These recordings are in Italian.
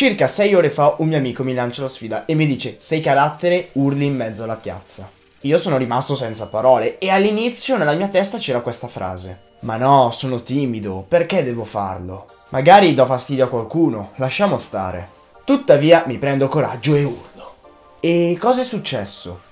Circa 6 ore fa un mio amico mi lancia la sfida e mi dice sei carattere, urli in mezzo alla piazza. Io sono rimasto senza parole e all'inizio nella mia testa c'era questa frase. Ma no, sono timido, perché devo farlo? Magari do fastidio a qualcuno, lasciamo stare. Tuttavia mi prendo coraggio e urlo. E cosa è successo?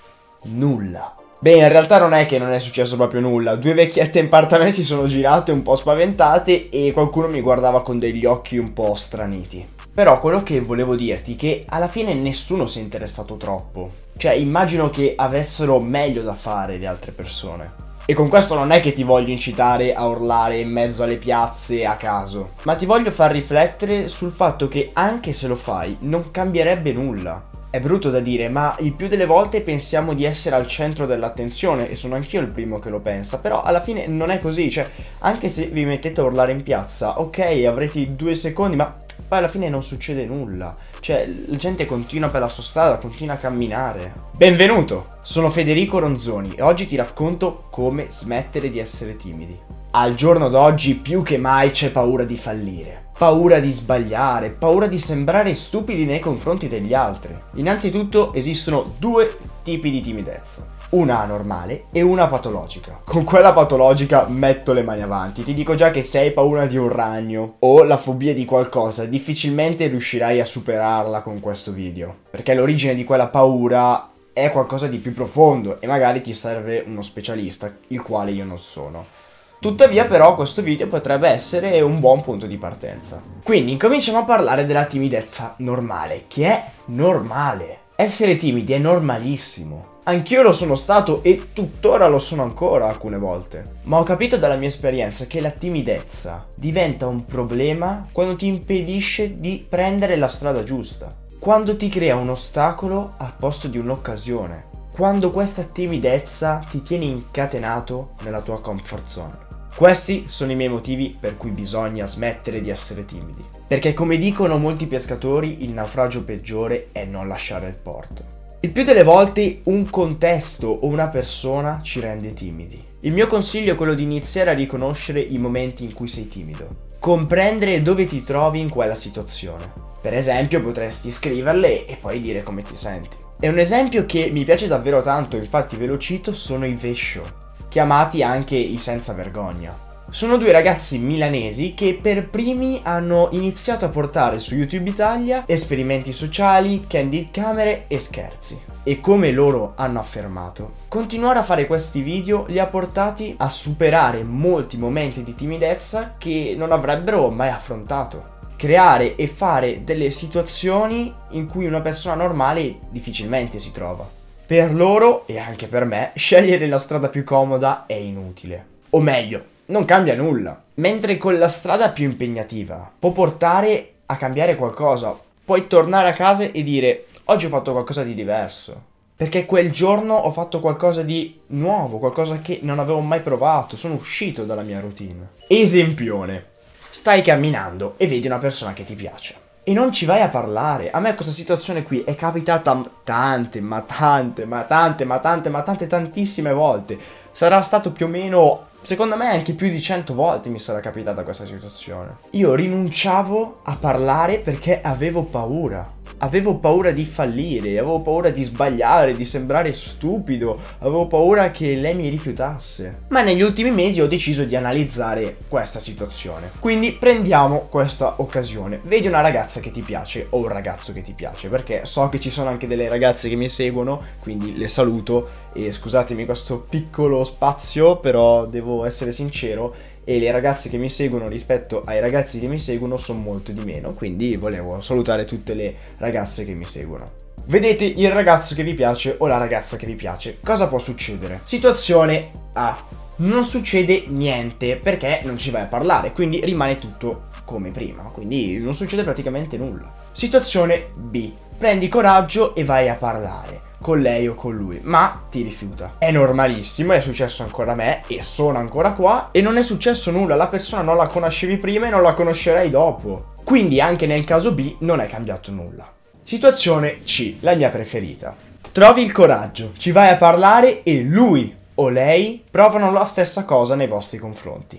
Nulla. Beh, in realtà non è che non è successo proprio nulla. Due vecchiette in parte a me si sono girate un po' spaventate e qualcuno mi guardava con degli occhi un po' straniti. Però quello che volevo dirti è che alla fine nessuno si è interessato troppo. Cioè, immagino che avessero meglio da fare le altre persone. E con questo non è che ti voglio incitare a urlare in mezzo alle piazze a caso, ma ti voglio far riflettere sul fatto che anche se lo fai non cambierebbe nulla. È brutto da dire, ma il più delle volte pensiamo di essere al centro dell'attenzione e sono anch'io il primo che lo pensa, però alla fine non è così, cioè anche se vi mettete a urlare in piazza, ok, avrete due secondi, ma poi alla fine non succede nulla. Cioè, la gente continua per la sua strada, continua a camminare. Benvenuto! Sono Federico Ronzoni e oggi ti racconto come smettere di essere timidi. Al giorno d'oggi più che mai c'è paura di fallire paura di sbagliare, paura di sembrare stupidi nei confronti degli altri. Innanzitutto esistono due tipi di timidezza. Una normale e una patologica. Con quella patologica metto le mani avanti. Ti dico già che se hai paura di un ragno o la fobia di qualcosa, difficilmente riuscirai a superarla con questo video. Perché l'origine di quella paura è qualcosa di più profondo e magari ti serve uno specialista, il quale io non sono. Tuttavia però questo video potrebbe essere un buon punto di partenza. Quindi incominciamo a parlare della timidezza normale, che è normale. Essere timidi è normalissimo. Anch'io lo sono stato e tuttora lo sono ancora alcune volte. Ma ho capito dalla mia esperienza che la timidezza diventa un problema quando ti impedisce di prendere la strada giusta. Quando ti crea un ostacolo al posto di un'occasione. Quando questa timidezza ti tiene incatenato nella tua comfort zone. Questi sono i miei motivi per cui bisogna smettere di essere timidi. Perché come dicono molti pescatori, il naufragio peggiore è non lasciare il porto. Il più delle volte un contesto o una persona ci rende timidi. Il mio consiglio è quello di iniziare a riconoscere i momenti in cui sei timido. Comprendere dove ti trovi in quella situazione. Per esempio potresti scriverle e poi dire come ti senti. E un esempio che mi piace davvero tanto, infatti ve lo cito, sono i Vesho chiamati anche i senza vergogna. Sono due ragazzi milanesi che per primi hanno iniziato a portare su YouTube Italia esperimenti sociali, candid camere e scherzi. E come loro hanno affermato, continuare a fare questi video li ha portati a superare molti momenti di timidezza che non avrebbero mai affrontato. Creare e fare delle situazioni in cui una persona normale difficilmente si trova. Per loro, e anche per me, scegliere la strada più comoda è inutile. O meglio, non cambia nulla. Mentre con la strada più impegnativa può portare a cambiare qualcosa. Puoi tornare a casa e dire oggi ho fatto qualcosa di diverso. Perché quel giorno ho fatto qualcosa di nuovo, qualcosa che non avevo mai provato, sono uscito dalla mia routine. Esempione. Stai camminando e vedi una persona che ti piace e non ci vai a parlare. A me questa situazione qui è capitata tante, ma tante, ma tante, ma tante, ma tante, tantissime volte. Sarà stato più o meno, secondo me anche più di 100 volte mi sarà capitata questa situazione. Io rinunciavo a parlare perché avevo paura avevo paura di fallire, avevo paura di sbagliare, di sembrare stupido, avevo paura che lei mi rifiutasse. Ma negli ultimi mesi ho deciso di analizzare questa situazione. Quindi prendiamo questa occasione. Vedi una ragazza che ti piace o un ragazzo che ti piace, perché so che ci sono anche delle ragazze che mi seguono, quindi le saluto e scusatemi questo piccolo spazio, però devo essere sincero e le ragazze che mi seguono rispetto ai ragazzi che mi seguono sono molto di meno, quindi volevo salutare tutte le ragazze che mi seguono. Vedete il ragazzo che vi piace o la ragazza che vi piace. Cosa può succedere? Situazione A. Non succede niente perché non ci vai a parlare, quindi rimane tutto come prima, quindi non succede praticamente nulla. Situazione B. Prendi coraggio e vai a parlare con lei o con lui, ma ti rifiuta. È normalissimo, è successo ancora a me e sono ancora qua e non è successo nulla, la persona non la conoscevi prima e non la conoscerai dopo. Quindi anche nel caso B non è cambiato nulla. Situazione C, la mia preferita. Trovi il coraggio, ci vai a parlare e lui o lei provano la stessa cosa nei vostri confronti.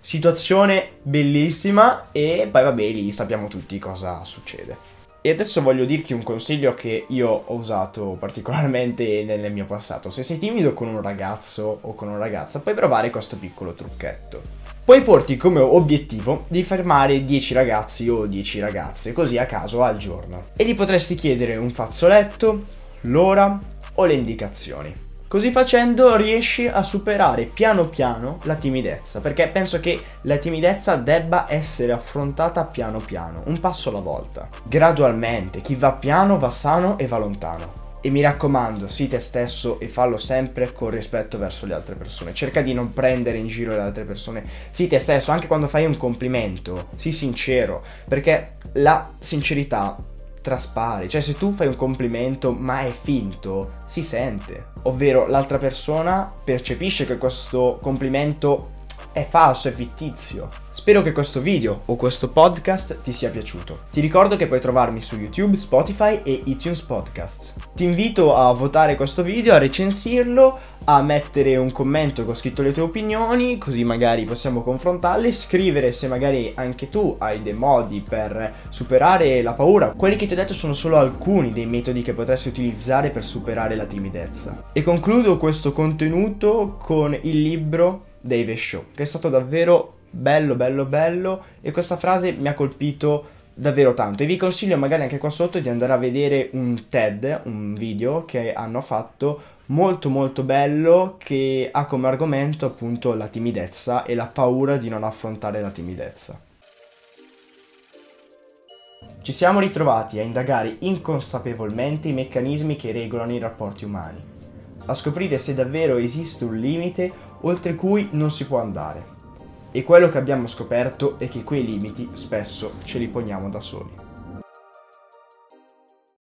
Situazione bellissima e poi vabbè lì sappiamo tutti cosa succede. E adesso voglio dirti un consiglio che io ho usato particolarmente nel mio passato. Se sei timido con un ragazzo o con una ragazza, puoi provare questo piccolo trucchetto. Puoi porti come obiettivo di fermare 10 ragazzi o 10 ragazze, così a caso al giorno. E gli potresti chiedere un fazzoletto, l'ora o le indicazioni. Così facendo riesci a superare piano piano la timidezza, perché penso che la timidezza debba essere affrontata piano piano, un passo alla volta. Gradualmente, chi va piano va sano e va lontano. E mi raccomando, sii te stesso e fallo sempre con rispetto verso le altre persone. Cerca di non prendere in giro le altre persone. Sii te stesso, anche quando fai un complimento, sii sincero, perché la sincerità traspari. Cioè, se tu fai un complimento ma è finto, si sente. Ovvero l'altra persona percepisce che questo complimento è falso, è fittizio. Spero che questo video o questo podcast ti sia piaciuto. Ti ricordo che puoi trovarmi su YouTube, Spotify e iTunes Podcasts. Ti invito a votare questo video, a recensirlo, a mettere un commento con scritto le tue opinioni, così magari possiamo confrontarle, scrivere se magari anche tu hai dei modi per superare la paura. Quelli che ti ho detto sono solo alcuni dei metodi che potresti utilizzare per superare la timidezza. E concludo questo contenuto con il libro Dave Show, che è stato davvero bello, bello, bello e questa frase mi ha colpito davvero tanto e vi consiglio magari anche qua sotto di andare a vedere un TED, un video che hanno fatto molto molto bello che ha come argomento appunto la timidezza e la paura di non affrontare la timidezza. Ci siamo ritrovati a indagare inconsapevolmente i meccanismi che regolano i rapporti umani, a scoprire se davvero esiste un limite oltre cui non si può andare. E quello che abbiamo scoperto è che quei limiti spesso ce li poniamo da soli.